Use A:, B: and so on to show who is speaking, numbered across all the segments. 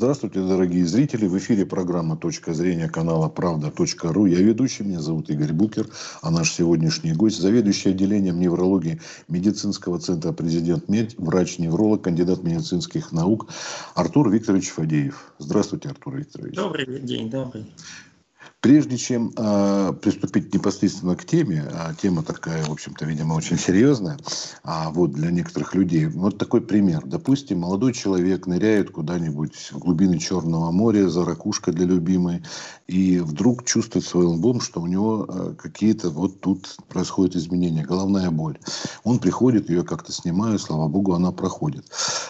A: Здравствуйте, дорогие зрители. В эфире программа «Точка зрения» канала «Правда.ру». Я ведущий, меня зовут Игорь Букер, а наш сегодняшний гость – заведующий отделением неврологии медицинского центра «Президент Медь», врач-невролог, кандидат медицинских наук Артур Викторович Фадеев. Здравствуйте, Артур Викторович.
B: Добрый день, добрый.
A: Прежде чем э, приступить непосредственно к теме, а тема такая, в общем-то, видимо, очень серьезная, а вот для некоторых людей, вот такой пример. Допустим, молодой человек ныряет куда-нибудь в глубины Черного моря за ракушкой для любимой, и вдруг чувствует своим лбом, что у него э, какие-то вот тут происходят изменения, головная боль. Он приходит, ее как-то снимают, слава богу, она проходит.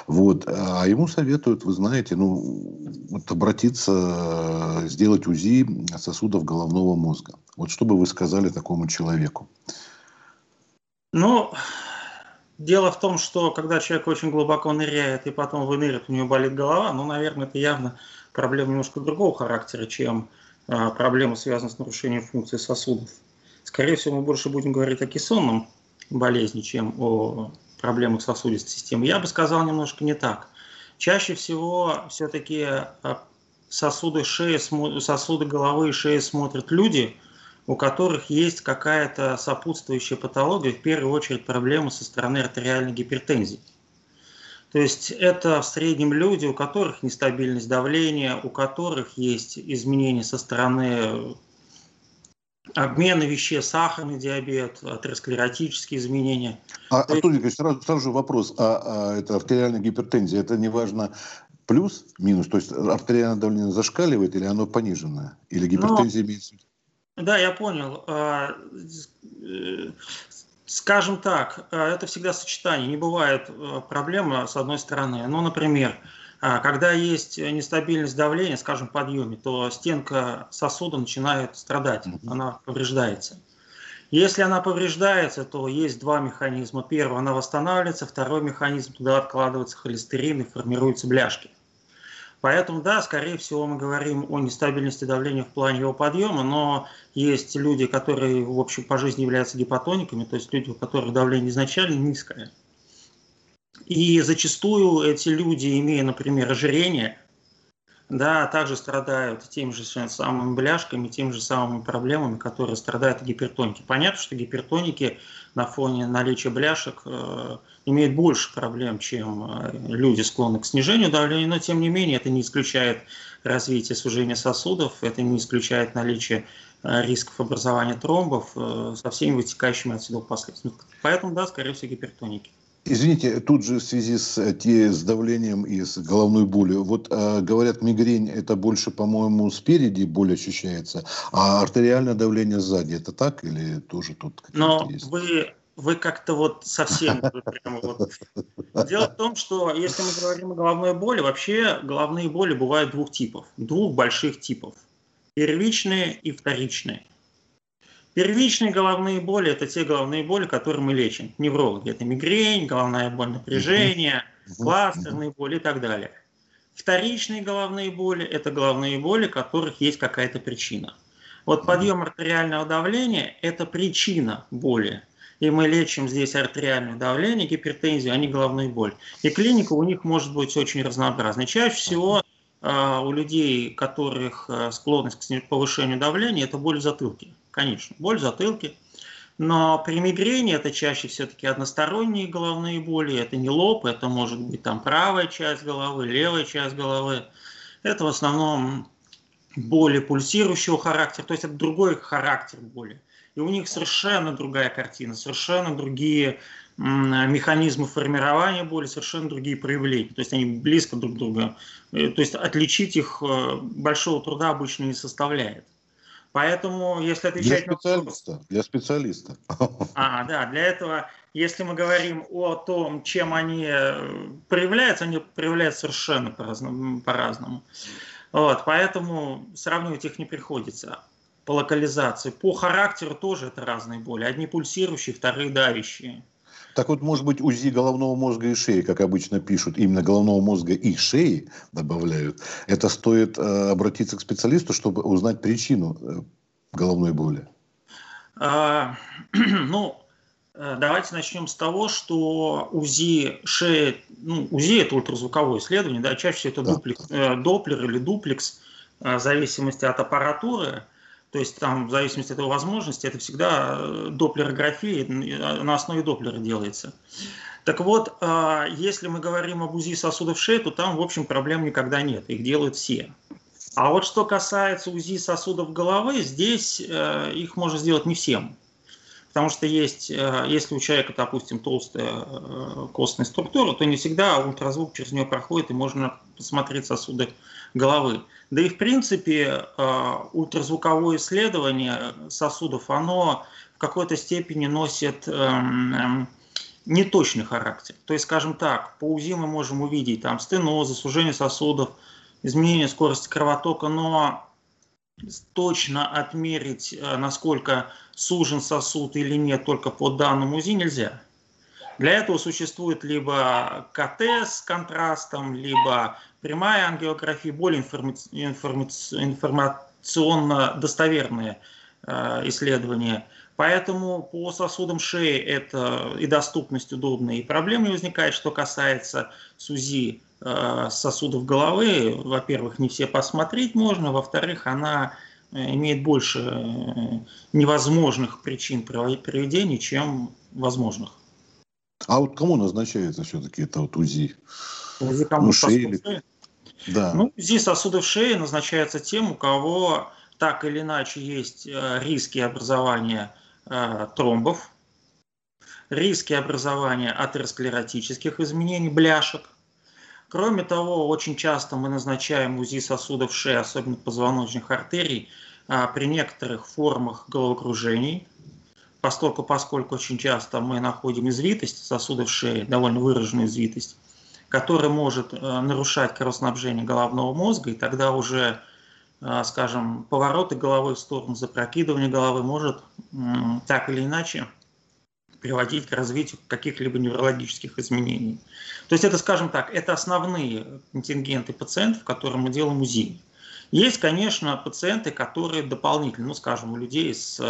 A: Вот. А ему советуют, вы знаете, ну, вот обратиться, сделать УЗИ сосудов сосудов головного мозга. Вот что бы вы сказали такому человеку?
B: Ну, дело в том, что когда человек очень глубоко ныряет и потом выныривает, у него болит голова, ну, наверное, это явно проблема немножко другого характера, чем а, проблема, связанная с нарушением функции сосудов. Скорее всего, мы больше будем говорить о кессонном болезни, чем о проблемах сосудистой системы. Я бы сказал немножко не так. Чаще всего все-таки а, сосуды шеи, сосуды головы и шеи смотрят люди, у которых есть какая-то сопутствующая патология, в первую очередь проблемы со стороны артериальной гипертензии. То есть это в среднем люди, у которых нестабильность давления, у которых есть изменения со стороны обмена веществ, сахарный диабет, атеросклеротические изменения.
A: А, Артур Николаевич, сразу, сразу же вопрос. А, а это артериальная гипертензия, это не важно плюс, минус, то есть артериальное давление зашкаливает или оно пониженное? Или гипертензия Но, имеется?
B: Да, я понял. А, э, скажем так, а, это всегда сочетание. Не бывает э, проблемы с одной стороны. Ну, например, а, когда есть нестабильность давления, скажем, в подъеме, то стенка сосуда начинает страдать, она повреждается. Если она повреждается, то есть два механизма. Первый, она восстанавливается, второй механизм, туда откладывается холестерин и формируются бляшки. Поэтому, да, скорее всего, мы говорим о нестабильности давления в плане его подъема, но есть люди, которые, в общем, по жизни являются гипотониками, то есть люди, у которых давление изначально низкое. И зачастую эти люди, имея, например, ожирение, да, также страдают теми же самыми бляшками, теми же самыми проблемами, которые страдают гипертоники. Понятно, что гипертоники на фоне наличия бляшек э, имеют больше проблем, чем э, люди склонны к снижению давления, но тем не менее это не исключает развитие сужения сосудов, это не исключает наличие э, рисков образования тромбов э, со всеми вытекающими отсюда последствиями. Поэтому, да, скорее всего, гипертоники.
A: Извините, тут же в связи с, э, с давлением и с головной болью, вот э, говорят, мигрень это больше, по-моему, спереди боль ощущается, а артериальное давление сзади, это так или тоже тут
B: Но есть? вы, вы как-то вот совсем... вот. Дело в том, что если мы говорим о головной боли, вообще головные боли бывают двух типов, двух больших типов. Первичные и вторичные. Первичные головные боли – это те головные боли, которые мы лечим. Неврологи – это мигрень, головная боль напряжения, кластерные боли и так далее. Вторичные головные боли – это головные боли, у которых есть какая-то причина. Вот подъем артериального давления – это причина боли. И мы лечим здесь артериальное давление, гипертензию, а не головную боль. И клиника у них может быть очень разнообразной. Чаще всего э, у людей, у которых э, склонность к повышению давления, это боль в затылке конечно, боль в затылке. Но при мигрени это чаще все-таки односторонние головные боли, это не лоб, это может быть там правая часть головы, левая часть головы. Это в основном боли пульсирующего характера, то есть это другой характер боли. И у них совершенно другая картина, совершенно другие механизмы формирования боли, совершенно другие проявления. То есть они близко друг к другу. Э, то есть отличить их э, большого труда обычно не составляет. Поэтому, если отвечать
A: для специалиста, на для специалиста.
B: А, да, для этого, если мы говорим о том, чем они э, проявляются, они проявляются совершенно по-разному. По вот, поэтому сравнивать их не приходится по локализации. По характеру тоже это разные боли. Одни пульсирующие, вторые давящие.
A: Так вот, может быть, УЗИ головного мозга и шеи, как обычно пишут, именно головного мозга и шеи добавляют. Это стоит э, обратиться к специалисту, чтобы узнать причину э, головной боли.
B: А, ну, Э, давайте начнем с того, что УЗИ шеи, ну, УЗИ это ультразвуковое исследование, да, чаще всего это да. дуплекс, э, доплер или дуплекс, э, в зависимости от аппаратуры, то есть там в зависимости от его возможности, это всегда э, доплерография, на основе доплера делается. Так вот, э, если мы говорим об УЗИ сосудов шеи, то там, в общем, проблем никогда нет, их делают все. А вот что касается УЗИ сосудов головы, здесь э, их можно сделать не всем. Потому что есть, э, если у человека, допустим, толстая э, костная структура, то не всегда ультразвук через нее проходит, и можно посмотреть сосуды головы. Да и в принципе э, ультразвуковое исследование сосудов, оно в какой-то степени носит эм, эм, неточный характер. То есть, скажем так, по УЗИ мы можем увидеть там стенозы, сужение сосудов, изменение скорости кровотока, но точно отмерить, э, насколько сужен сосуд или нет только по данному УЗИ нельзя. Для этого существует либо КТ с контрастом, либо прямая ангиография, более информационно достоверные э, исследования. Поэтому по сосудам шеи это и доступность удобная, и проблем не возникает. Что касается СУЗИ сосудов головы, во-первых, не все посмотреть можно, во-вторых, она э, имеет больше э, невозможных причин проведения, чем возможных.
A: А вот кому назначается все-таки это вот УЗИ? УЗИ кому ну, шеи или...
B: Да. Ну, УЗИ сосудов шеи назначается тем, у кого так или иначе есть риски образования тромбов, риски образования атеросклеротических изменений, бляшек – Кроме того, очень часто мы назначаем УЗИ сосудов шеи, особенно позвоночных артерий, а, при некоторых формах головокружений, поскольку, поскольку очень часто мы находим извитость сосудов шеи, довольно выраженную извитость, которая может э, нарушать кровоснабжение головного мозга, и тогда уже, э, скажем, повороты головы в сторону, запрокидывание головы может так или иначе приводить к развитию каких-либо неврологических изменений. То есть это, скажем так, это основные контингенты пациентов, которым мы делаем УЗИ. Есть, конечно, пациенты, которые дополнительно, ну, скажем, у людей с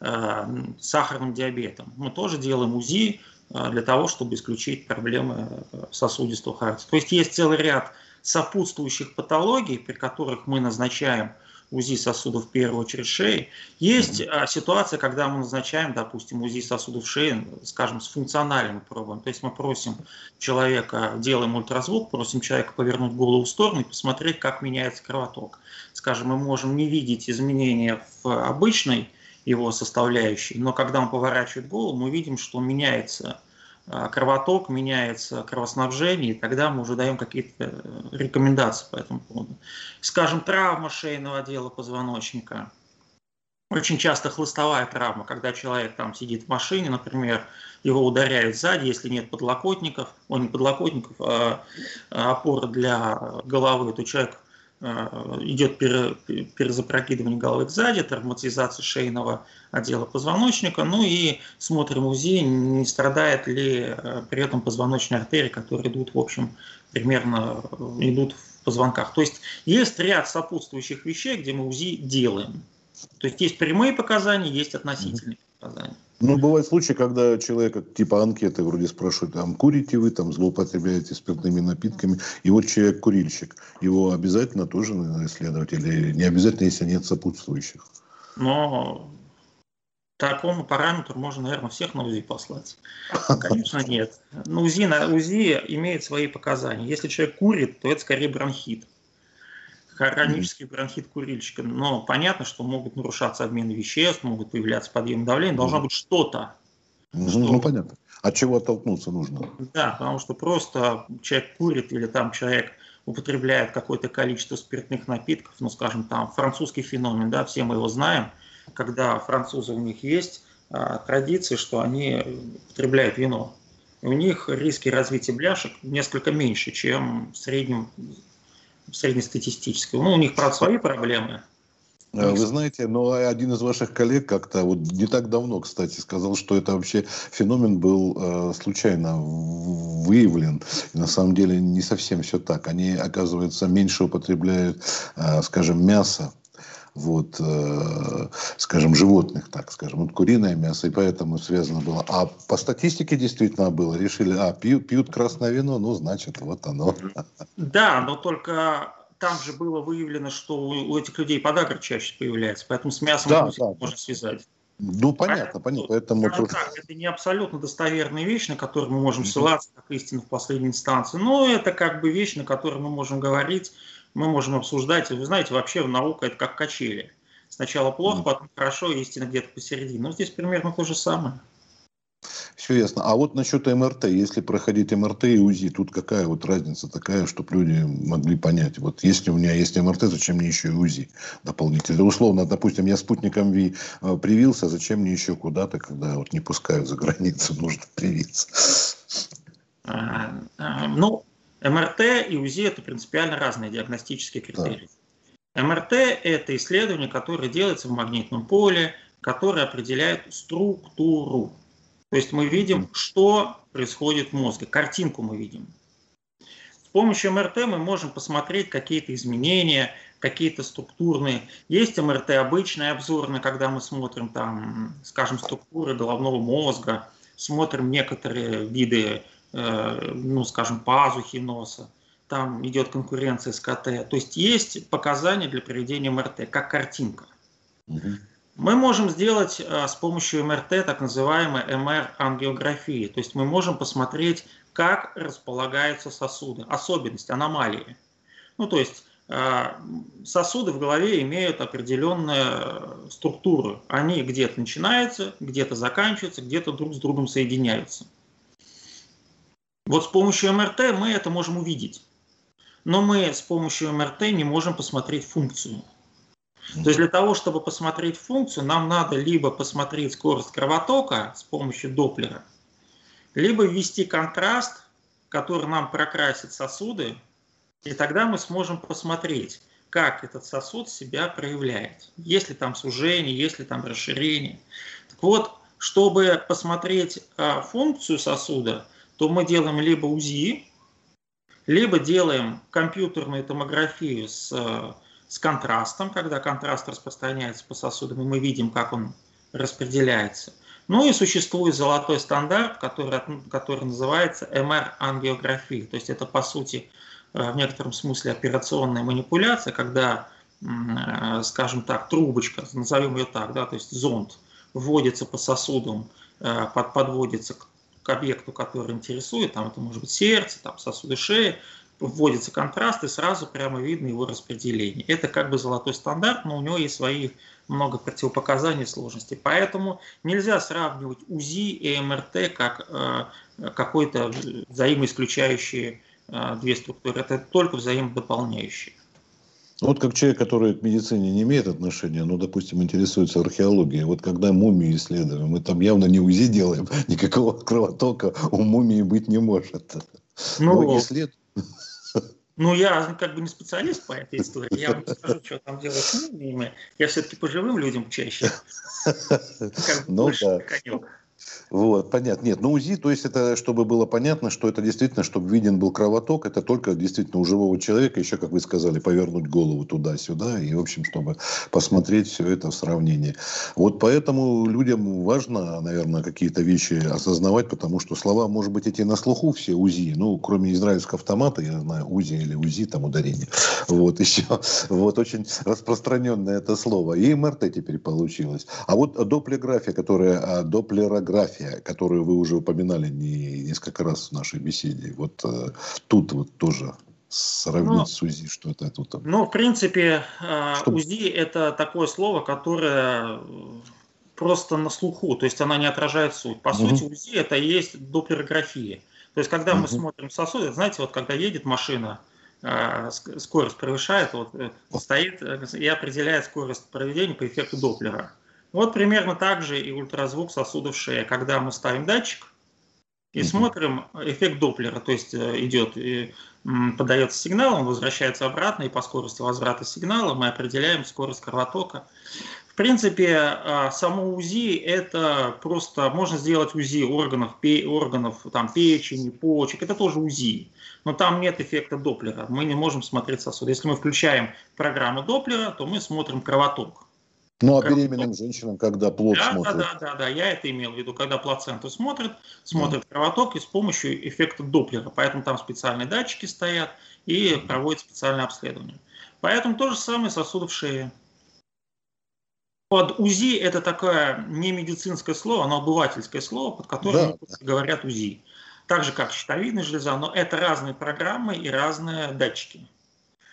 B: э, сахарным диабетом. Мы тоже делаем УЗИ э, для того, чтобы исключить проблемы э, сосудистого характера. То есть есть целый ряд сопутствующих патологий, при которых мы назначаем УЗИ сосудов в первую очередь шеи. Есть а, ситуация, когда мы назначаем, допустим, УЗИ сосудов шеи, скажем, с функциональными пробами. То есть мы просим человека, делаем ультразвук, просим человека повернуть голову в сторону и посмотреть, как меняется кровоток. Скажем, мы можем не видеть изменения в обычной его составляющей, но когда он поворачивает голову, мы видим, что меняется кровоток, меняется кровоснабжение, и тогда мы уже даем какие-то э, рекомендации по этому поводу. Скажем, травма шейного отдела позвоночника. Очень часто хлыстовая травма, когда человек там сидит в машине, например, его ударяют сзади, если нет подлокотников, он не подлокотников, а, а опоры для головы, то человек идет перезапрокидывание головы сзади, травматизация шейного отдела позвоночника, ну и смотрим УЗИ, не страдает ли э, при этом позвоночные артерии, которые идут, в общем, примерно э, идут в позвонках. То есть есть ряд сопутствующих вещей, где мы УЗИ делаем. То есть есть прямые показания, есть относительные показания.
A: Ну, бывают случаи, когда человека, типа анкеты вроде спрашивают, там, курите вы, там, злоупотребляете спиртными напитками, и вот человек курильщик, его обязательно тоже надо исследовать, или не обязательно, если нет сопутствующих?
B: Но такому параметру можно, наверное, всех на УЗИ послать. Конечно, нет. На УЗИ, на УЗИ имеет свои показания. Если человек курит, то это скорее бронхит хронический бронхит курильщика. Но понятно, что могут нарушаться обмен веществ, могут появляться подъем давления, должно быть что-то.
A: Ну, что... ну, понятно. От чего оттолкнуться нужно?
B: Да, потому что просто человек курит или там человек употребляет какое-то количество спиртных напитков, ну, скажем, там французский феномен, да, все мы его знаем, когда французы у них есть а, традиции, что они употребляют вино. У них риски развития бляшек несколько меньше, чем в среднем среднестатистического. Ну, у них, правда, свои проблемы.
A: Э, вы знаете, но один из ваших коллег как-то, вот не так давно, кстати, сказал, что это вообще феномен был э, случайно выявлен. И на самом деле не совсем все так. Они, оказывается, меньше употребляют, э, скажем, мясо вот, э, скажем, животных, так скажем, вот куриное мясо, и поэтому связано было. А по статистике действительно было, решили, а, пьют, пьют красное вино, ну, значит, вот оно.
B: Да, но только там же было выявлено, что у этих людей подагра чаще появляется, поэтому с мясом да, да. можно связать.
A: Ну, понятно, понятно. Поэтому...
B: Так, это не абсолютно достоверная вещь, на которую мы можем ссылаться как истину в последней инстанции, но это как бы вещь, на которую мы можем говорить, мы можем обсуждать. Вы знаете, вообще наука это как качели. Сначала плохо, потом хорошо, истина где-то посередине. Но здесь примерно то же самое.
A: Все ясно. А вот насчет МРТ, если проходить МРТ и УЗИ, тут какая вот разница такая, чтобы люди могли понять, вот если у меня есть МРТ, зачем мне еще и УЗИ дополнительно? Условно, допустим, я спутником ВИ э, привился, зачем мне еще куда-то, когда вот не пускают за границу, нужно привиться?
B: А, а, ну, МРТ и УЗИ – это принципиально разные диагностические критерии. Да. МРТ – это исследование, которое делается в магнитном поле, которое определяет структуру то есть мы видим, что происходит в мозге, картинку мы видим. С помощью МРТ мы можем посмотреть какие-то изменения, какие-то структурные. Есть МРТ обычный, обзорный, когда мы смотрим там, скажем, структуры головного мозга, смотрим некоторые виды, ну, скажем, пазухи носа. Там идет конкуренция с КТ. То есть есть показания для проведения МРТ, как картинка. Угу. Мы можем сделать э, с помощью МРТ так называемой МР-ангиографии. То есть мы можем посмотреть, как располагаются сосуды, особенности, аномалии. Ну, то есть э, сосуды в голове имеют определенную структуру. Они где-то начинаются, где-то заканчиваются, где-то друг с другом соединяются. Вот с помощью МРТ мы это можем увидеть. Но мы с помощью МРТ не можем посмотреть функцию. То есть для того, чтобы посмотреть функцию, нам надо либо посмотреть скорость кровотока с помощью Доплера, либо ввести контраст, который нам прокрасит сосуды, и тогда мы сможем посмотреть, как этот сосуд себя проявляет. Есть ли там сужение, есть ли там расширение. Так вот, чтобы посмотреть а, функцию сосуда, то мы делаем либо УЗИ, либо делаем компьютерную томографию с а, с контрастом, когда контраст распространяется по сосудам, и мы видим, как он распределяется. Ну и существует золотой стандарт, который, который называется МР-ангиография. То есть это, по сути, э, в некотором смысле операционная манипуляция, когда, э, скажем так, трубочка, назовем ее так, да, то есть зонд, вводится по сосудам, э, подводится к объекту, который интересует, там это может быть сердце, там сосуды шеи, вводится контраст, и сразу прямо видно его распределение. Это как бы золотой стандарт, но у него есть свои много противопоказаний и сложностей. Поэтому нельзя сравнивать УЗИ и МРТ как э, какой-то взаимоисключающие э, две структуры. Это только взаимодополняющие.
A: Вот как человек, который к медицине не имеет отношения, ну, допустим, интересуется археологией, вот когда мумии исследуем, мы там явно не УЗИ делаем, никакого кровотока у мумии быть не может.
B: Ну, Но исслед... Ну, я как бы не специалист по этой истории. Я вам не скажу, что там делать с ними. Я все-таки по живым людям чаще.
A: Как бы ну, да. конек. Вот, понятно. Нет, ну УЗИ, то есть это, чтобы было понятно, что это действительно, чтобы виден был кровоток, это только действительно у живого человека, еще, как вы сказали, повернуть голову туда-сюда, и, в общем, чтобы посмотреть все это в сравнении. Вот поэтому людям важно, наверное, какие-то вещи осознавать, потому что слова, может быть, эти на слуху все УЗИ, ну, кроме израильского автомата, я знаю, УЗИ или УЗИ, там ударение. Вот еще, вот очень распространенное это слово. И МРТ теперь получилось. А вот доплерография, которая, а, доплерография, фотография, которую вы уже упоминали не, несколько раз в нашей беседе, вот э, тут вот тоже сравнить ну, с УЗИ, что это тут?
B: Ну, в принципе, э, что... УЗИ – это такое слово, которое просто на слуху, то есть она не отражает суть. По угу. сути, УЗИ – это и есть доплерография. То есть, когда угу. мы смотрим сосуд, знаете, вот когда едет машина, э, скорость превышает, вот стоит и определяет скорость проведения по эффекту Доплера. Вот примерно так же и ультразвук сосудов шеи. Когда мы ставим датчик и смотрим эффект Доплера, то есть э, идет, и подается сигнал, он возвращается обратно, и по скорости возврата сигнала мы определяем скорость кровотока. В принципе, а, само УЗИ это просто можно сделать УЗИ органов, органов там, печени, почек, это тоже УЗИ. Но там нет эффекта Доплера. Мы не можем смотреть сосуды. Если мы включаем программу Доплера, то мы смотрим кровоток.
A: Ну, а беременным женщинам, когда плод
B: да,
A: смотрят?
B: Да, да, да, да, я это имел в виду, когда плаценту смотрят, смотрят да. кровоток и с помощью эффекта Доплера. Поэтому там специальные датчики стоят и проводят специальное обследование. Поэтому то же самое сосуды в шее. Под УЗИ это такое не медицинское слово, оно обывательское слово, под которым да. говорят УЗИ. Так же, как щитовидная железа, но это разные программы и разные датчики.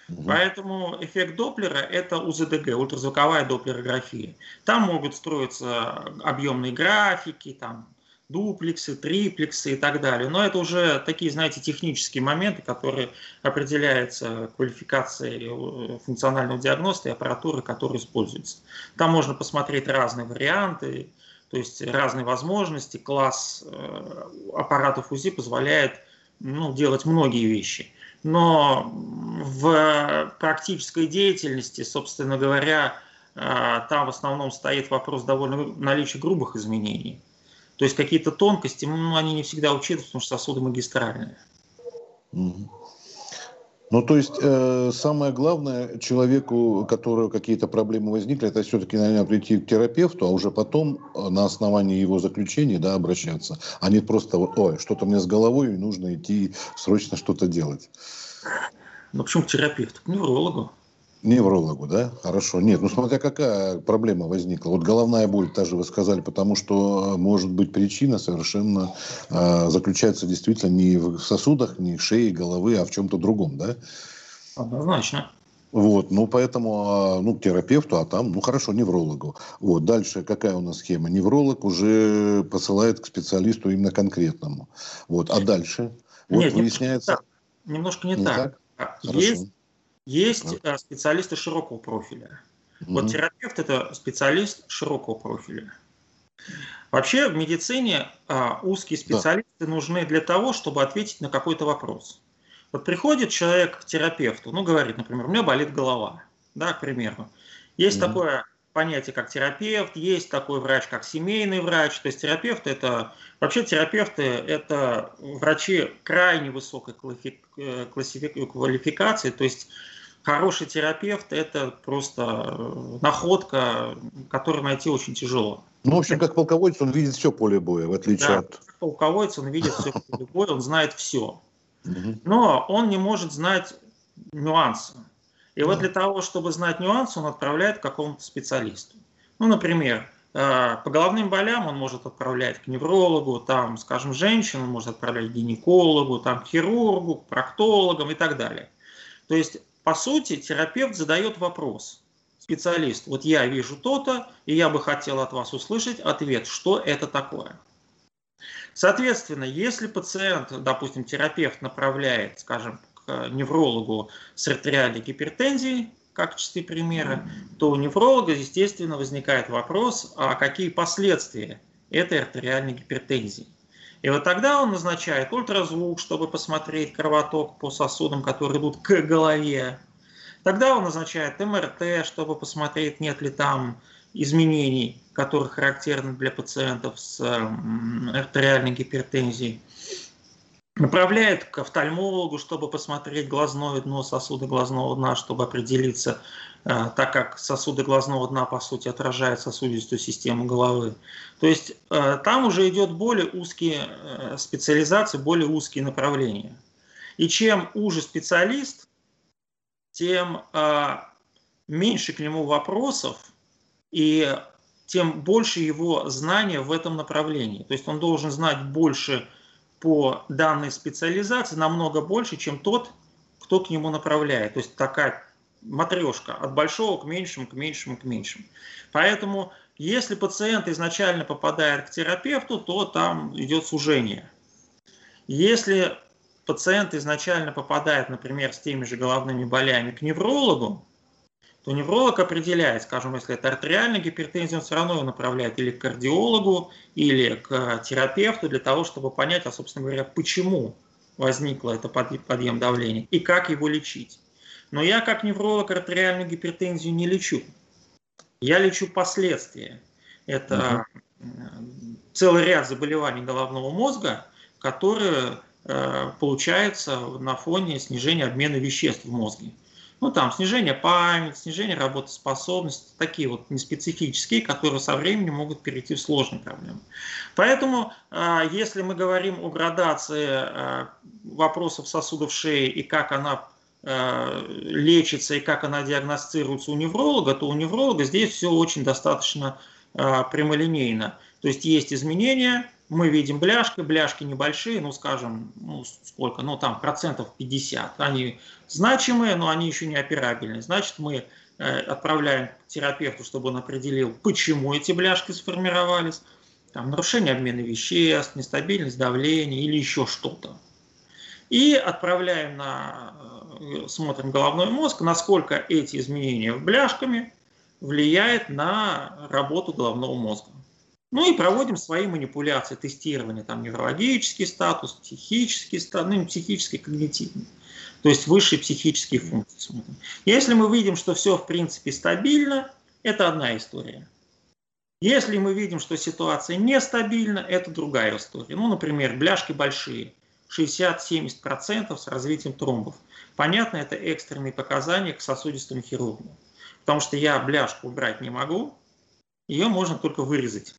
B: Угу. Поэтому эффект Доплера – это УЗДГ, ультразвуковая доплерография. Там могут строиться объемные графики, там дуплексы, триплексы и так далее. Но это уже такие, знаете, технические моменты, которые определяются квалификацией э, функционального диагноста и аппаратуры, которая используется. Там можно посмотреть разные варианты, то есть разные возможности. Класс э, аппаратов УЗИ позволяет ну, делать многие вещи но в практической деятельности, собственно говоря, э, там в основном стоит вопрос довольно наличия грубых изменений. То есть какие-то тонкости, ну, они не всегда учитываются, потому что сосуды магистральные.
A: Угу. Ну, то есть, э, самое главное человеку, у которого какие-то проблемы возникли, это все-таки, наверное, прийти к терапевту, а уже потом э, на основании его заключения да, обращаться, а не просто, ой, что-то мне с головой, и нужно идти срочно что-то делать.
B: Ну, почему к терапевту? К неврологу.
A: Неврологу, да? Хорошо. Нет, ну смотря какая проблема возникла. Вот головная боль, та же вы сказали, потому что, может быть, причина совершенно э, заключается действительно не в сосудах, не в шее, головы, а в чем-то другом, да?
B: Однозначно.
A: Вот, ну поэтому, а, ну, к терапевту, а там, ну хорошо, неврологу. Вот, дальше какая у нас схема? Невролог уже посылает к специалисту именно конкретному. Вот, а дальше? Вот
B: Нет, выясняется... Немножко не, не так. так? Есть есть э, специалисты широкого профиля. Mm-hmm. Вот терапевт это специалист широкого профиля. Вообще в медицине а, узкие специалисты да. нужны для того, чтобы ответить на какой-то вопрос. Вот приходит человек к терапевту, ну говорит, например, у меня болит голова, да, к примеру. Есть mm-hmm. такое понятие, как терапевт, есть такой врач, как семейный врач. То есть терапевт это, вообще терапевты это врачи крайне высокой э, квалификации, то есть хороший терапевт – это просто э, находка, которую найти очень тяжело.
A: Ну, в общем, как полководец, он видит все поле боя, в отличие да, от... как
B: полководец, он видит все поле боя, он знает все. Но он не может знать нюансы. И вот для того, чтобы знать нюансы, он отправляет к какому-то специалисту. Ну, например, э, по головным болям он может отправлять к неврологу, там, скажем, женщину, он может отправлять к гинекологу, там, к хирургу, к проктологам и так далее. То есть по сути, терапевт задает вопрос. Специалист, вот я вижу то-то, и я бы хотел от вас услышать ответ, что это такое. Соответственно, если пациент, допустим, терапевт направляет, скажем, к неврологу с артериальной гипертензией, как в качестве примера, то у невролога, естественно, возникает вопрос, а какие последствия этой артериальной гипертензии. И вот тогда он назначает ультразвук, чтобы посмотреть кровоток по сосудам, которые идут к голове. Тогда он назначает МРТ, чтобы посмотреть, нет ли там изменений, которые характерны для пациентов с артериальной гипертензией. Направляет к офтальмологу, чтобы посмотреть глазное дно, сосуды глазного дна, чтобы определиться, Э, так как сосуды глазного дна, по сути, отражают сосудистую систему головы. То есть э, там уже идет более узкие э, специализации, более узкие направления. И чем уже специалист, тем меньше к нему вопросов и тем больше его знания в этом направлении. То есть он должен знать больше по данной специализации, намного больше, чем тот, кто к нему направляет. То есть такая матрешка от большого к меньшему, к меньшему, к меньшему. Поэтому, если пациент изначально попадает к терапевту, то там идет сужение. Если пациент изначально попадает, например, с теми же головными болями к неврологу, то невролог определяет, скажем, если это артериальная гипертензия, он все равно его направляет или к кардиологу, или к терапевту для того, чтобы понять, а, собственно говоря, почему возникло это подъем давления и как его лечить. Но я как невролог артериальную гипертензию не лечу. Я лечу последствия. Это угу. целый ряд заболеваний головного мозга, которые э, получаются на фоне снижения обмена веществ в мозге. Ну, там снижение памяти, снижение работоспособности, такие вот неспецифические, которые со временем могут перейти в сложные проблемы. Поэтому, э, если мы говорим о градации э, вопросов сосудов шеи и как она э, лечится и как она диагностируется у невролога, то у невролога здесь все очень достаточно прямолинейно. То есть есть изменения, мы видим бляшки, бляшки небольшие, ну, скажем, ну, сколько, ну, там, процентов 50. Они значимые, но они еще не операбельные. Значит, мы э, отправляем к терапевту, чтобы он определил, почему эти бляшки сформировались, там, нарушение обмена веществ, нестабильность давления или еще что-то. И отправляем на, э, смотрим головной мозг, насколько эти изменения в бляшками влияет на работу головного мозга. Ну и проводим свои манипуляции, тестирование, там неврологический статус, психический статус, ну, психический, когнитивный. То есть высшие психические функции смотрим. Если мы видим, что все в принципе стабильно, это одна история. Если мы видим, что ситуация нестабильна, это другая история. Ну, например, бляшки большие, 60-70% с развитием тромбов. Понятно, это экстренные показания к сосудистому хирургу. Потому что я бляшку убрать не могу, ее можно только вырезать.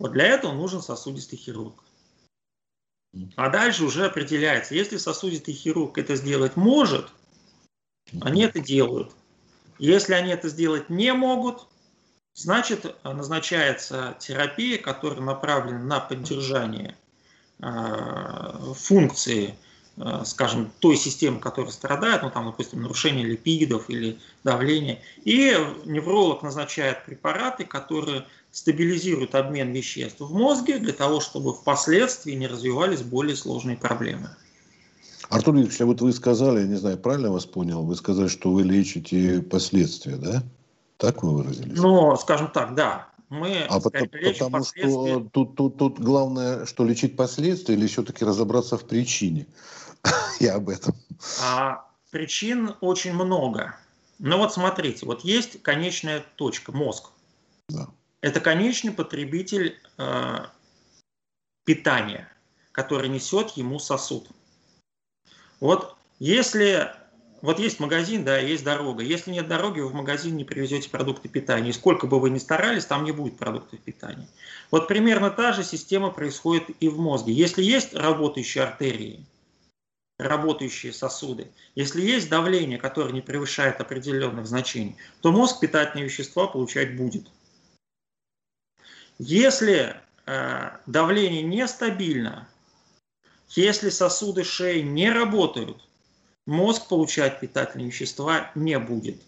B: Вот для этого нужен сосудистый хирург. А дальше уже определяется, если сосудистый хирург это сделать может, они это делают. Если они это сделать не могут, значит назначается терапия, которая направлена на поддержание э, функции Э, скажем, той системы, которая страдает, ну там, допустим, нарушение липидов или давления. И невролог назначает препараты, которые стабилизируют обмен веществ в мозге для того, чтобы впоследствии не развивались более сложные проблемы.
A: Артур Викторович, а вот вы сказали, я не знаю, правильно вас понял, вы сказали, что вы лечите последствия, да? Так вы выразились?
B: Ну, скажем так, да. Мы
A: а потому, потому что тут, тут, тут главное, что лечить последствия или все-таки разобраться в причине. Я об этом.
B: А, причин очень много. Но вот смотрите, вот есть конечная точка, мозг. Да. Это конечный потребитель э, питания, который несет ему сосуд. Вот если вот есть магазин, да, есть дорога. Если нет дороги, вы в магазин не привезете продукты питания. И сколько бы вы ни старались, там не будет продуктов питания. Вот примерно та же система происходит и в мозге. Если есть работающие артерии, работающие сосуды, если есть давление, которое не превышает определенных значений, то мозг питательные вещества получать будет. Если э, давление нестабильно, если сосуды шеи не работают, мозг получать питательные вещества не будет.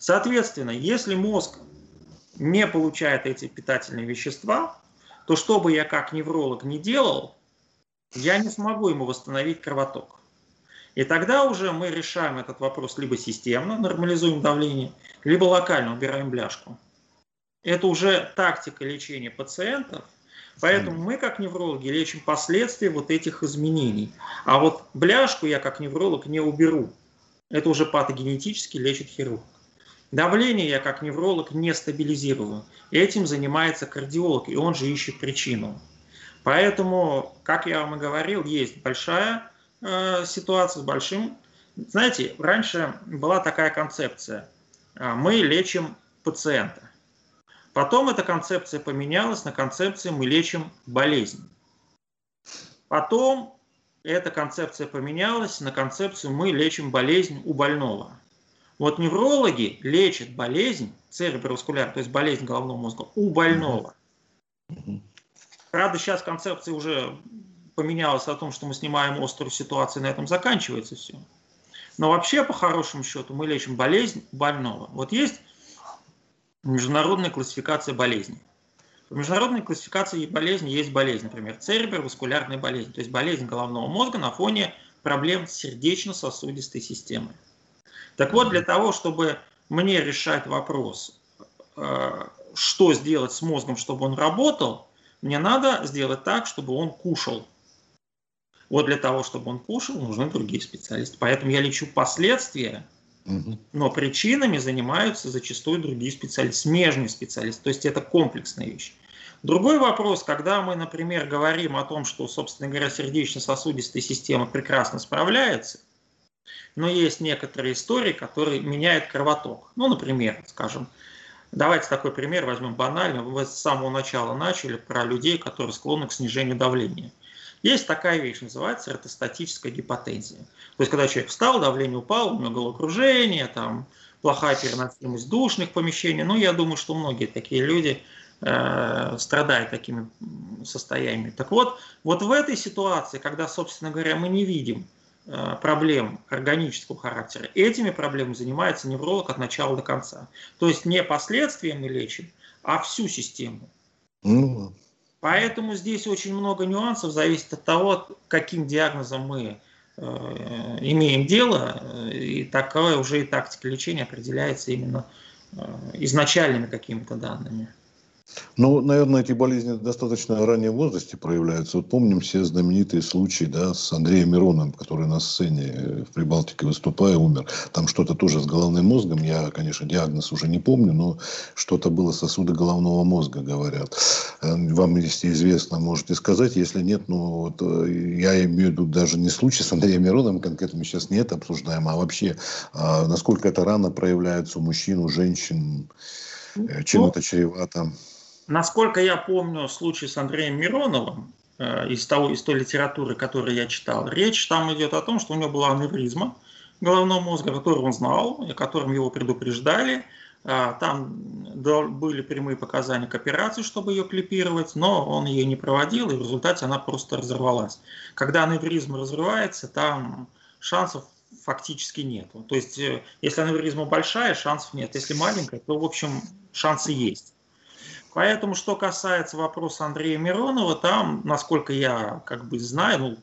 B: Соответственно, если мозг не получает эти питательные вещества, то что бы я как невролог не делал, я не смогу ему восстановить кровоток. И тогда уже мы решаем этот вопрос либо системно, нормализуем давление, либо локально убираем бляшку. Это уже тактика лечения пациентов, поэтому мы как неврологи лечим последствия вот этих изменений. А вот бляшку я как невролог не уберу. Это уже патогенетически лечит хирург. Давление я как невролог не стабилизирую. Этим занимается кардиолог, и он же ищет причину. Поэтому, как я вам и говорил, есть большая э, ситуация с большим. Знаете, раньше была такая концепция. Э, мы лечим пациента. Потом эта концепция поменялась на концепцию «мы лечим болезнь». Потом эта концепция поменялась на концепцию «мы лечим болезнь у больного». Вот неврологи лечат болезнь цереброваскуляр, то есть болезнь головного мозга у больного. Правда, сейчас концепция уже поменялась о том, что мы снимаем острую ситуацию, и на этом заканчивается все. Но вообще, по хорошему счету, мы лечим болезнь больного. Вот есть международная классификация болезней. В международной классификации болезней есть болезнь, например, цереброваскулярная болезнь, то есть болезнь головного мозга на фоне проблем сердечно-сосудистой системы. Так вот, для того, чтобы мне решать вопрос, э, что сделать с мозгом, чтобы он работал, мне надо сделать так, чтобы он кушал. Вот для того, чтобы он кушал, нужны другие специалисты. Поэтому я лечу последствия Но причинами занимаются зачастую другие специалисты, смежные специалисты. То есть это комплексная вещь. Другой вопрос, когда мы, например, говорим о том, что, собственно говоря, сердечно-сосудистая система прекрасно справляется, но есть некоторые истории, которые меняют кровоток. Ну, например, скажем, давайте такой пример возьмем банально. Вы с самого начала начали про людей, которые склонны к снижению давления. Есть такая вещь, называется ортостатическая гипотензия. То есть, когда человек встал, давление упало, у него головокружение, там, плохая переносимость душных помещений. Ну, я думаю, что многие такие люди э, страдают такими состояниями. Так вот, вот в этой ситуации, когда, собственно говоря, мы не видим Э, проблем органического характера, этими проблемами занимается невролог от начала до конца. То есть не последствия мы лечим, а всю систему. Ну. Поэтому здесь очень много нюансов, зависит от того, каким диагнозом мы э, имеем дело, и такое уже и тактика лечения определяется именно э, изначальными какими-то данными.
A: Ну, наверное, эти болезни достаточно в раннем возрасте проявляются. Вот помним все знаменитые случаи да, с Андреем Мироновым, который на сцене в Прибалтике выступая умер. Там что-то тоже с головным мозгом. Я, конечно, диагноз уже не помню, но что-то было сосуды головного мозга, говорят. Э, вам, если известно, можете сказать. Если нет, ну, вот, э, я имею в виду даже не случай с Андреем Мироновым, конкретно мы сейчас не это обсуждаем, а вообще, а насколько это рано проявляется у мужчин, у женщин, э, чем ну, это чревато.
B: Насколько я помню случай с Андреем Мироновым, э, из, того, из той литературы, которую я читал, речь там идет о том, что у него была аневризма головного мозга, которую он знал, о котором его предупреждали. А, там были прямые показания к операции, чтобы ее клипировать, но он ее не проводил, и в результате она просто разорвалась. Когда аневризма разрывается, там шансов фактически нет. То есть, э, если аневризма большая, шансов нет. Если маленькая, то, в общем, шансы есть. Поэтому, что касается вопроса Андрея Миронова, там, насколько я как бы знаю, ну,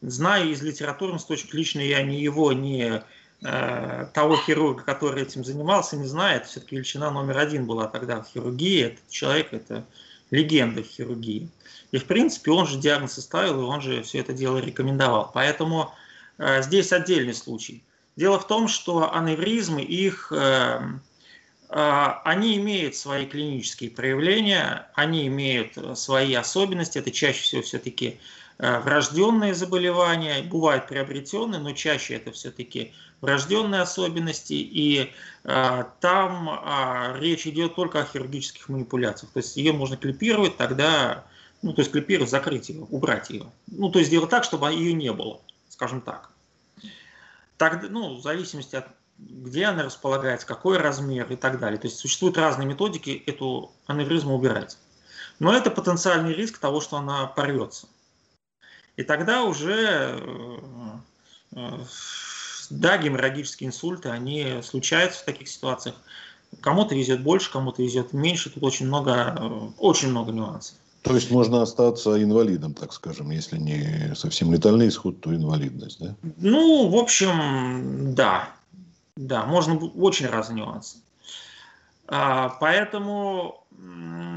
B: знаю из литературных точек, лично я ни его, ни э, того хирурга, который этим занимался, не знаю. Это все-таки величина номер один была тогда в хирургии. Этот человек – это легенда в хирургии. И, в принципе, он же диагноз составил, и он же все это дело рекомендовал. Поэтому э, здесь отдельный случай. Дело в том, что аневризмы, их э, они имеют свои клинические проявления, они имеют э, свои особенности. Это чаще всего все-таки э, врожденные заболевания, бывают приобретенные, но чаще это все-таки врожденные особенности. И э, там э, речь идет только о хирургических манипуляциях. То есть ее можно клипировать, тогда, ну то есть клипировать, закрыть ее, убрать ее. Ну то есть сделать так, чтобы ее не было, скажем так. Тогда, ну, в зависимости от где она располагается, какой размер и так далее. То есть существуют разные методики эту аневризму убирать. Но это потенциальный риск того, что она порвется. И тогда уже э, э, да, геморрагические инсульты, они случаются в таких ситуациях. Кому-то везет больше, кому-то везет меньше. Тут очень много, э, очень много нюансов.
A: То есть можно остаться инвалидом, так скажем, если не совсем летальный исход, то инвалидность, да?
B: Ну, в общем, да. Да, можно очень разные нюансы. А, поэтому,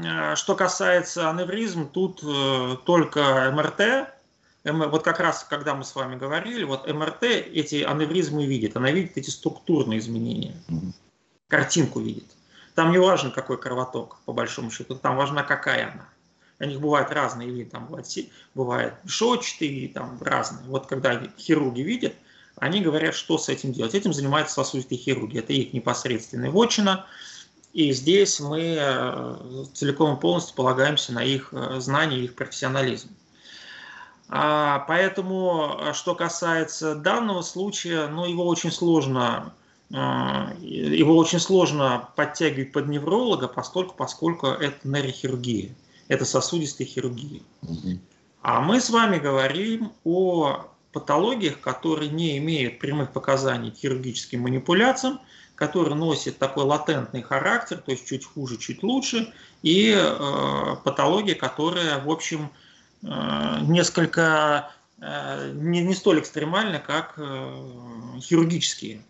B: а, что касается аневризм, тут э, только МРТ, вот как раз, когда мы с вами говорили, вот МРТ эти аневризмы видит, она видит эти структурные изменения, картинку видит. Там не важно, какой кровоток, по большому счету, там важна, какая она. У них бывают разные виды, там бывает, бывает шочатые, там разные. Вот когда хирурги видят, они говорят, что с этим делать. Этим занимается сосудистые хирурги, это их непосредственная вотчина. И здесь мы э, целиком и полностью полагаемся на их э, знания и их профессионализм. А, поэтому, э, что касается данного случая, ну, его очень сложно его очень сложно подтягивать под невролога, поскольку, поскольку это нейрохирургия, это сосудистая хирургия. А мы с вами говорим о патологиях, которые не имеют прямых показаний к хирургическим манипуляциям, которые носят такой латентный характер, то есть чуть хуже, чуть лучше, и э, патологии, которые, в общем, э, несколько э, не, не столь экстремальны, как э, хирургические.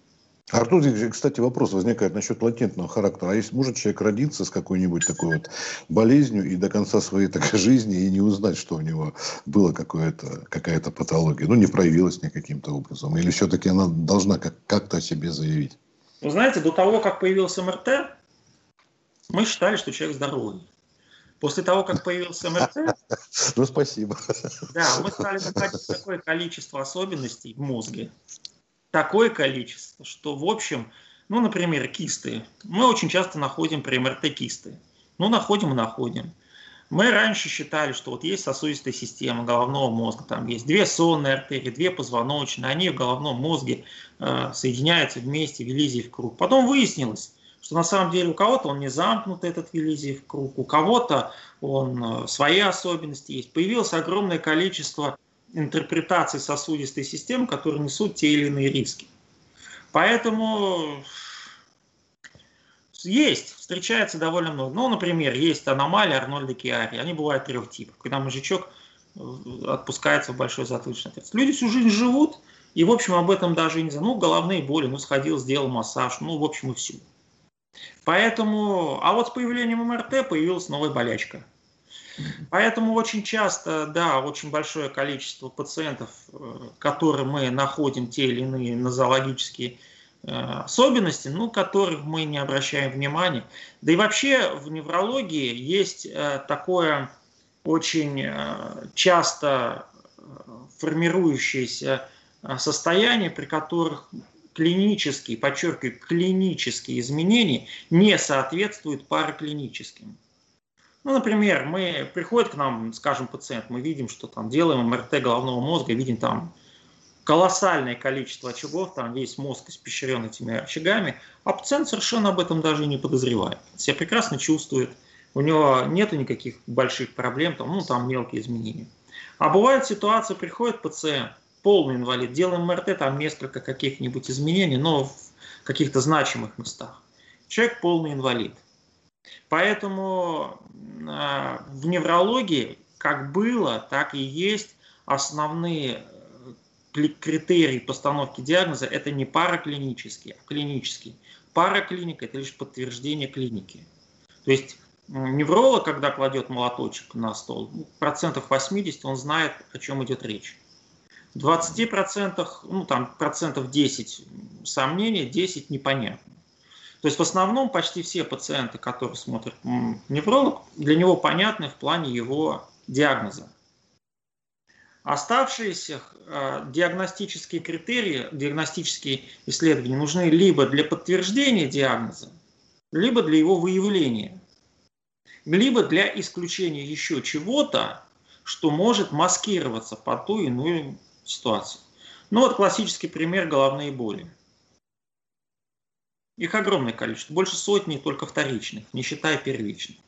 A: Артур кстати, вопрос возникает насчет латентного характера. А если может человек родиться с какой-нибудь такой вот болезнью и до конца своей такой жизни и не узнать, что у него какое-то, какая-то патология, ну, не проявилась никаким-то образом, или все-таки она должна как- как-то о себе заявить?
B: Вы знаете, до того, как появился МРТ, мы считали, что человек здоровый. После того, как появился МРТ...
A: Ну, спасибо.
B: Да, мы стали находить такое количество особенностей в мозге, такое количество, что, в общем, ну, например, кисты. Мы очень часто находим при МРТ кисты. Ну, находим и находим. Мы раньше считали, что вот есть сосудистая система головного мозга, там есть две сонные артерии, две позвоночные, они в головном мозге э, соединяются вместе, в круг. Потом выяснилось, что на самом деле у кого-то он не замкнут, этот Велизий в круг, у кого-то он э, свои особенности есть. Появилось огромное количество интерпретаций сосудистой системы, которые несут те или иные риски. Поэтому есть, встречается довольно много. Ну, например, есть аномалии Арнольда Киари. Они бывают трех типов. Когда мужичок э, отпускается в большой затылочный отряд. Люди всю жизнь живут, и, в общем, об этом даже не знают. Ну, головные боли, ну, сходил, сделал массаж, ну, в общем, и все. Поэтому, а вот с появлением МРТ появилась новая болячка. Поэтому очень часто, да, очень большое количество пациентов, э, которые мы находим те или иные нозологические э, особенности, ну, которых мы не обращаем внимания. Да и вообще в неврологии есть э, такое очень часто формирующееся состояние, при которых клинические, подчеркиваю, клинические изменения не соответствуют параклиническим. Ну, например, мы приходит к нам, скажем, пациент, мы видим, что там делаем МРТ головного мозга, видим там колоссальное количество очагов, там весь мозг испещрен этими очагами, а пациент совершенно об этом даже не подозревает. Себя прекрасно чувствует, у него нет никаких больших проблем, там, ну, там мелкие изменения. А бывает ситуация, приходит пациент, полный инвалид, делаем МРТ, там несколько каких-нибудь изменений, но в каких-то значимых местах. Человек полный инвалид. Поэтому а, в неврологии как было, так и есть основные э, критерии постановки диагноза – это не параклинический, а клинический. Параклиника – это лишь подтверждение клиники. То есть невролог, когда кладет молоточек на стол, ну, процентов 80 он знает, о чем идет речь. В 20 процентах, ну там процентов 10 сомнений, 10 непонятно. То есть в основном почти все пациенты, которые смотрят невролог, для него понятны в плане его диагноза. Оставшиеся э, диагностические критерии, диагностические исследования нужны либо для подтверждения диагноза, либо для его выявления, либо для исключения еще чего-то, что может маскироваться под ту иную ситуацию. Ну вот классический пример головные боли. Их огромное количество, больше сотни только вторичных, не считая первичных.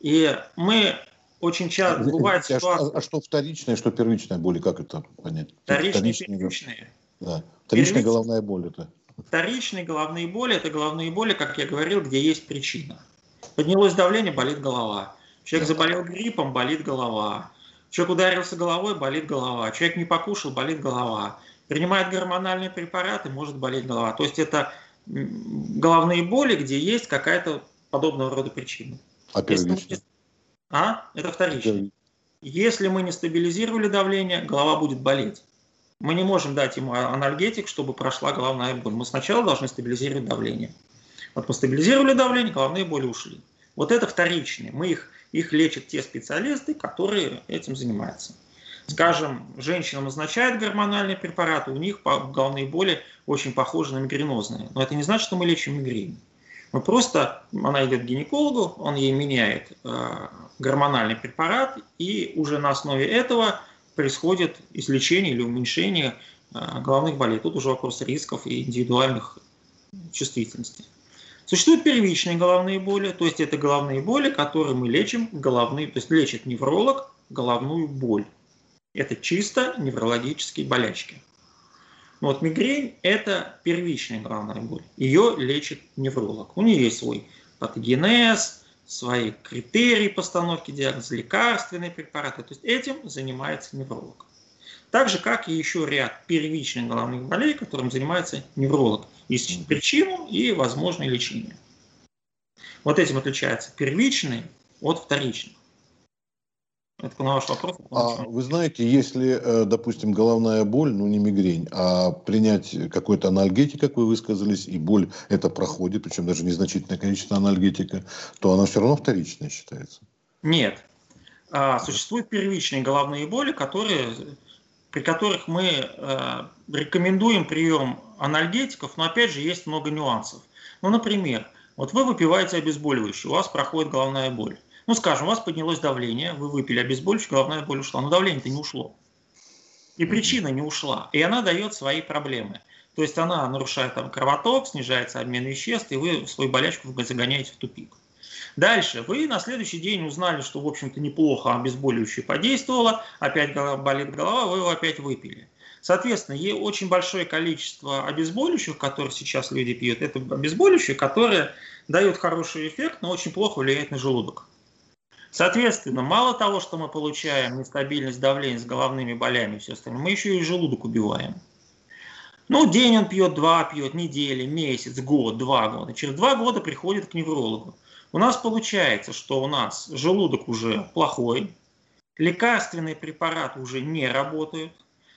B: И мы очень часто бывает
A: а, ситуация... А, а что вторичное, что первичное боли, как это понять?
B: Вторичные, вторичные, первичные.
A: Да. Вторичная головная боль это.
B: Вторичные головные боли – это головные боли, как я говорил, где есть причина. Поднялось давление – болит голова. Человек заболел гриппом – болит голова. Человек ударился головой – болит голова. Человек не покушал – болит голова. Принимает гормональные препараты – может болеть голова. То есть это головные боли, где есть какая-то подобного рода причина.
A: А первичная?
B: А? Это вторичная. Если мы не стабилизировали давление, голова будет болеть. Мы не можем дать ему анальгетик, чтобы прошла головная боль. Мы сначала должны стабилизировать давление. Вот мы стабилизировали давление, головные боли ушли. Вот это вторичные. Мы их, их лечат те специалисты, которые этим занимаются. Скажем, женщинам назначают гормональные препараты, у них головные боли очень похожи на мигренозные. Но это не значит, что мы лечим мигрень. Мы просто, она идет к гинекологу, он ей меняет э, гормональный препарат, и уже на основе этого происходит излечение или уменьшение э, головных болей. Тут уже вопрос рисков и индивидуальных чувствительностей. Существуют первичные головные боли, то есть это головные боли, которые мы лечим головные, то есть лечит невролог головную боль. Это чисто неврологические болячки. Но вот мигрень – это первичная головная боль. Ее лечит невролог. У нее есть свой патогенез, свои критерии постановки диагноза, лекарственные препараты. То есть этим занимается невролог. Так же, как и еще ряд первичных головных болей, которым занимается невролог. Исчислить причину и возможное лечение. Вот этим отличается первичный от вторичных.
A: Это на ваш вопрос. А, вы знаете, если, э, допустим, головная боль, ну не мигрень, а принять какой-то анальгетик, как вы высказались, и боль это проходит, причем даже незначительное количество анальгетика, то она все равно вторичная считается?
B: Нет. А, существуют первичные головные боли, которые, при которых мы э, рекомендуем прием анальгетиков, но опять же есть много нюансов. Ну, например, вот вы выпиваете обезболивающее, у вас проходит головная боль. Ну, скажем, у вас поднялось давление, вы выпили обезболивающее, головная боль ушла, но давление-то не ушло. И причина не ушла, и она дает свои проблемы. То есть она нарушает там кровоток, снижается обмен веществ, и вы свою болячку загоняете в тупик. Дальше. Вы на следующий день узнали, что, в общем-то, неплохо обезболивающее подействовало, опять болит голова, вы его опять выпили. Соответственно, есть очень большое количество обезболивающих, которые сейчас люди пьют. Это обезболивающие, которые дают хороший эффект, но очень плохо влияют на желудок. Соответственно, мало того, что мы получаем нестабильность давления с головными болями и все остальное, мы еще и желудок убиваем. Ну, день он пьет, два пьет, недели, месяц, год, два года. Через два года приходит к неврологу. У нас получается, что у нас желудок уже плохой, лекарственные препараты уже не работают,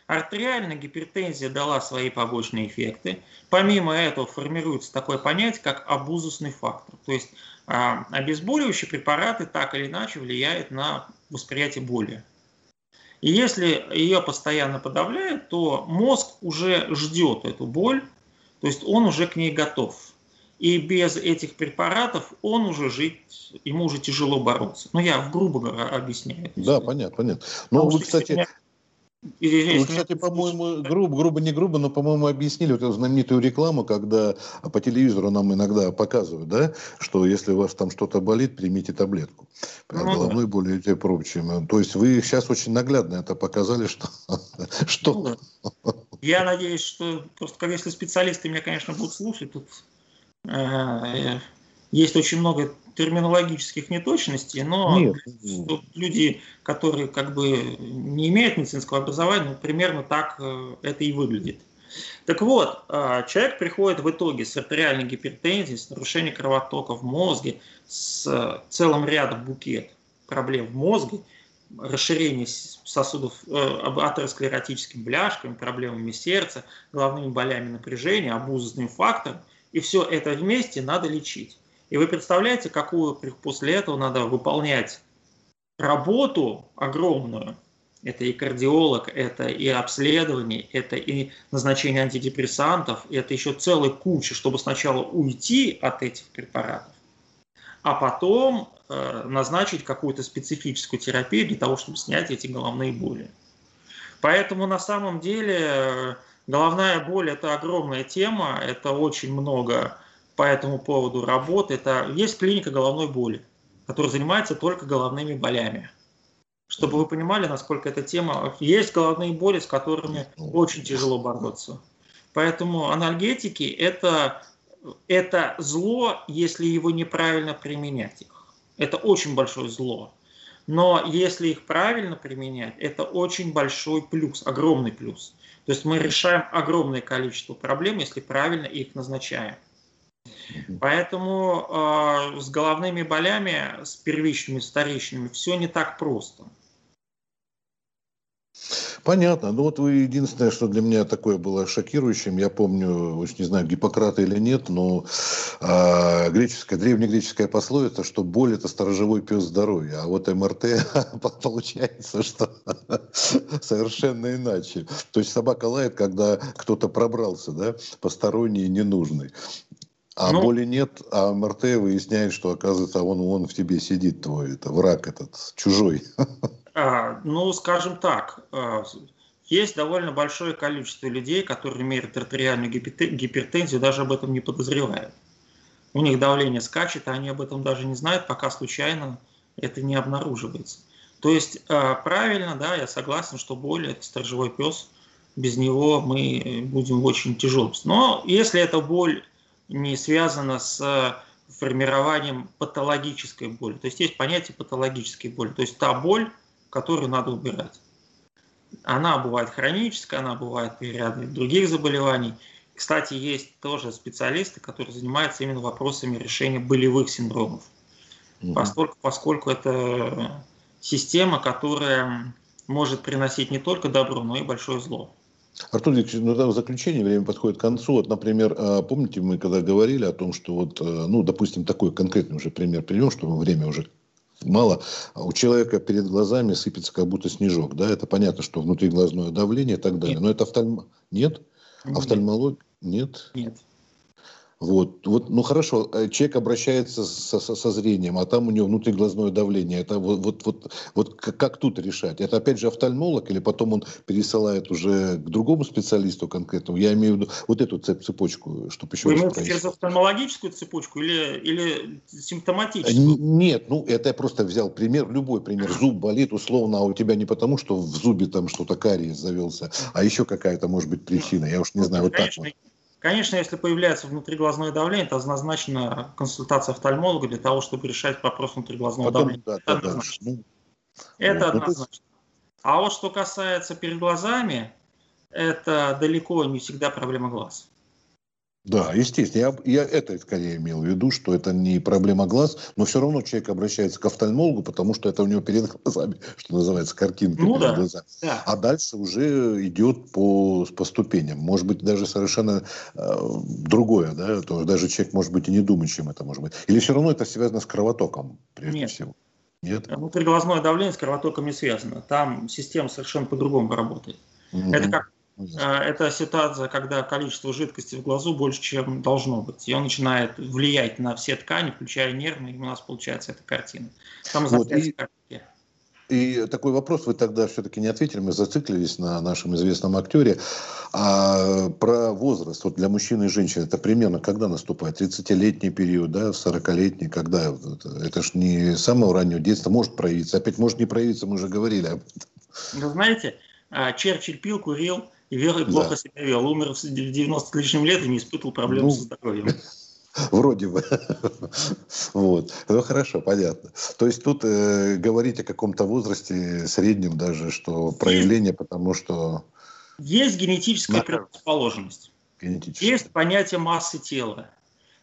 B: артериальная гипертензия дала свои побочные эффекты. Помимо этого формируется такое понятие, как абузусный фактор. То есть обезболивающие препараты так или иначе влияют на восприятие боли. И если ее постоянно подавляют, то мозг уже ждет эту боль, то есть он уже к ней готов. И без этих препаратов он уже жить, ему уже тяжело бороться. Ну, я грубо объясняю.
A: Да, понятно, понятно. Ну, вы, кстати, вы, кстати, по-моему, грубо, грубо, не грубо, но, по-моему, объяснили вот эту знаменитую рекламу, когда по телевизору нам иногда показывают, да, что если у вас там что-то болит, примите таблетку. Ну, головной да. боли и прочим. То есть вы сейчас очень наглядно это показали, что... что...
B: Ну, Я надеюсь, что просто если специалисты меня, конечно, будут слушать, тут э, есть очень много терминологических неточностей, но Нет. люди, которые как бы не имеют медицинского образования, ну, примерно так э, это и выглядит. Так вот, э, человек приходит в итоге с артериальной гипертензией, с нарушением кровотока в мозге, с целым рядом букет проблем в мозге, расширение сосудов э, атеросклеротическими бляшками, проблемами сердца, головными болями напряжения, абузусным фактором. И все это вместе надо лечить. И вы представляете, какую после этого надо выполнять работу огромную. Это и кардиолог, это и обследование, это и назначение антидепрессантов, это еще целая куча, чтобы сначала уйти от этих препаратов, а потом э, назначить какую-то специфическую терапию для того, чтобы снять эти головные боли. Поэтому на самом деле э, головная боль – это огромная тема, это очень много по этому поводу работы. Это есть клиника головной боли, которая занимается только головными болями. Чтобы вы понимали, насколько эта тема... Есть головные боли, с которыми очень тяжело бороться. Поэтому анальгетики это, – это зло, если его неправильно применять. Их. Это очень большое зло. Но если их правильно применять, это очень большой плюс, огромный плюс. То есть мы решаем огромное количество проблем, если правильно их назначаем. Поэтому э, с головными болями, с первичными, с вторичными, все не так просто.
A: Понятно. Ну вот вы единственное, что для меня такое было шокирующим, я помню, уж не знаю, Гиппократа или нет, но э, греческая, древнегреческая пословица, что боль это сторожевой пес здоровья, а вот МРТ получается, что совершенно иначе. То есть собака лает, когда кто-то пробрался, да, посторонний, ненужный. А ну, боли нет, а МРТ выясняет, что, оказывается, он, он в тебе сидит твой, это враг этот, чужой.
B: А, ну, скажем так, а, есть довольно большое количество людей, которые имеют артериальную гипертензию, даже об этом не подозревают. У них давление скачет, а они об этом даже не знают, пока случайно это не обнаруживается. То есть а, правильно, да, я согласен, что боль – это сторожевой пес, без него мы будем очень тяжелым. Но если эта боль не связано с э, формированием патологической боли. То есть есть понятие патологической боли, то есть та боль, которую надо убирать. Она бывает хроническая, она бывает при ряде других заболеваний. Кстати, есть тоже специалисты, которые занимаются именно вопросами решения болевых синдромов. Угу. Поскольку, поскольку это система, которая может приносить не только добро, но и большое зло.
A: Артур Викторович, ну да, в заключение время подходит к концу. Вот, например, а, помните, мы когда говорили о том, что вот, э, ну, допустим, такой конкретный уже пример приведем, что время уже мало, а у человека перед глазами сыпется как будто снежок, да, это понятно, что внутриглазное давление и так далее, Нет. но это офтальм... Нет? Нет. Офтальмология? Нет?
B: Нет.
A: Вот, вот, ну хорошо, э, человек обращается со, со, со зрением, а там у него внутриглазное давление. Это вот, вот, вот, вот как, как тут решать? Это опять же офтальмолог или потом он пересылает уже к другому специалисту конкретному? Я имею в виду вот эту цеп цепочку, чтобы еще
B: Вы раз через офтальмологическую цепочку или, или симптоматическую?
A: Нет, ну это я просто взял пример, любой пример. Зуб болит условно, а у тебя не потому, что в зубе там что-то кариес завелся, а еще какая-то может быть причина. Я уж не знаю, вот так вот.
B: Конечно, если появляется внутриглазное давление, то однозначно консультация офтальмолога для того, чтобы решать вопрос внутриглазного Потом, давления. Да, это да, однозначно. Да. Это ну, однозначно. А вот что касается перед глазами, это далеко не всегда проблема глаз.
A: Да, естественно. Я, я это скорее имел в виду, что это не проблема глаз, но все равно человек обращается к офтальмологу, потому что это у него перед глазами, что называется, картинка ну, перед да, глазами. Да. А дальше уже идет по, по ступеням. Может быть, даже совершенно э, другое, да, то даже человек может быть и не думает, чем это может быть. Или все равно это связано с кровотоком, прежде
B: Нет.
A: всего.
B: Нет? Внутриглазное давление с кровотоком не связано. Там система совершенно по-другому работает. Mm-hmm. Это как а, это ситуация, когда количество жидкости в глазу больше, чем должно быть. И он начинает влиять на все ткани, включая нервные, и у нас получается эта картина. Там вот,
A: и, и такой вопрос вы тогда все-таки не ответили, мы зациклились на нашем известном актере. А про возраст вот для мужчин и женщин, это примерно когда наступает? 30-летний период, да, 40-летний, когда? Это, же не самого раннего детства может проявиться. Опять может не проявиться, мы уже говорили об этом.
B: Вы знаете, а, Черчилль пил, курил, и Верой плохо да. себя вел. Умер в 90 с лишним лет и не испытывал проблем ну, со здоровьем.
A: Вроде бы. вот. Ну хорошо, понятно. То есть тут э, говорить о каком-то возрасте среднем даже, что проявление, есть, потому что...
B: Есть генетическая предрасположенность. Генетическая. Есть понятие массы тела.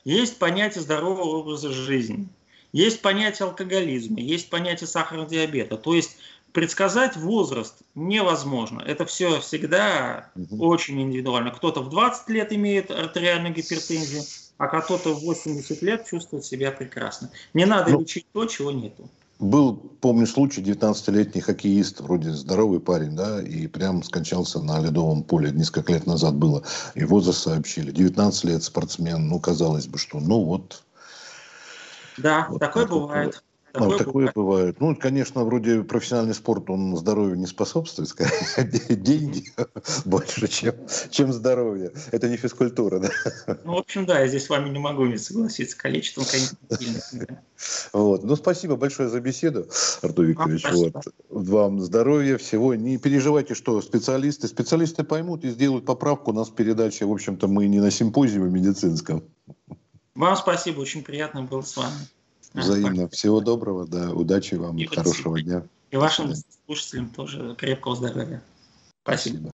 B: Есть понятие здорового образа жизни. Есть понятие алкоголизма. Есть понятие сахарного диабета. То есть предсказать возраст невозможно. Это все всегда угу. очень индивидуально. Кто-то в 20 лет имеет артериальную гипертензию, а кто-то в 80 лет чувствует себя прекрасно. Не надо ну, лечить то, чего нету.
A: Был, помню, случай, 19-летний хоккеист, вроде здоровый парень, да, и прям скончался на ледовом поле, несколько лет назад было. И возраст сообщили. 19 лет спортсмен, ну, казалось бы, что, ну, вот.
B: Да, вот такое бывает. Вот.
A: Такое, ну, такое бывает. бывает. Ну, конечно, вроде профессиональный спорт, он здоровью не способствует, скорее, деньги больше, чем, чем здоровье. Это не физкультура, да?
B: Ну, в общем, да, я здесь с вами не могу не согласиться. Количеством, конечно, сильно.
A: Вот. Ну, спасибо большое за беседу, Артур Викторович. Вам, вот. Вам здоровья, всего. Не переживайте, что специалисты, специалисты поймут и сделают поправку. У нас передача, в общем-то, мы не на симпозиуме медицинском.
B: Вам спасибо, очень приятно было с вами.
A: Взаимно. Всего доброго, да, удачи вам, и хорошего дня.
B: И вашим слушателям тоже крепкого здоровья. Спасибо. Спасибо.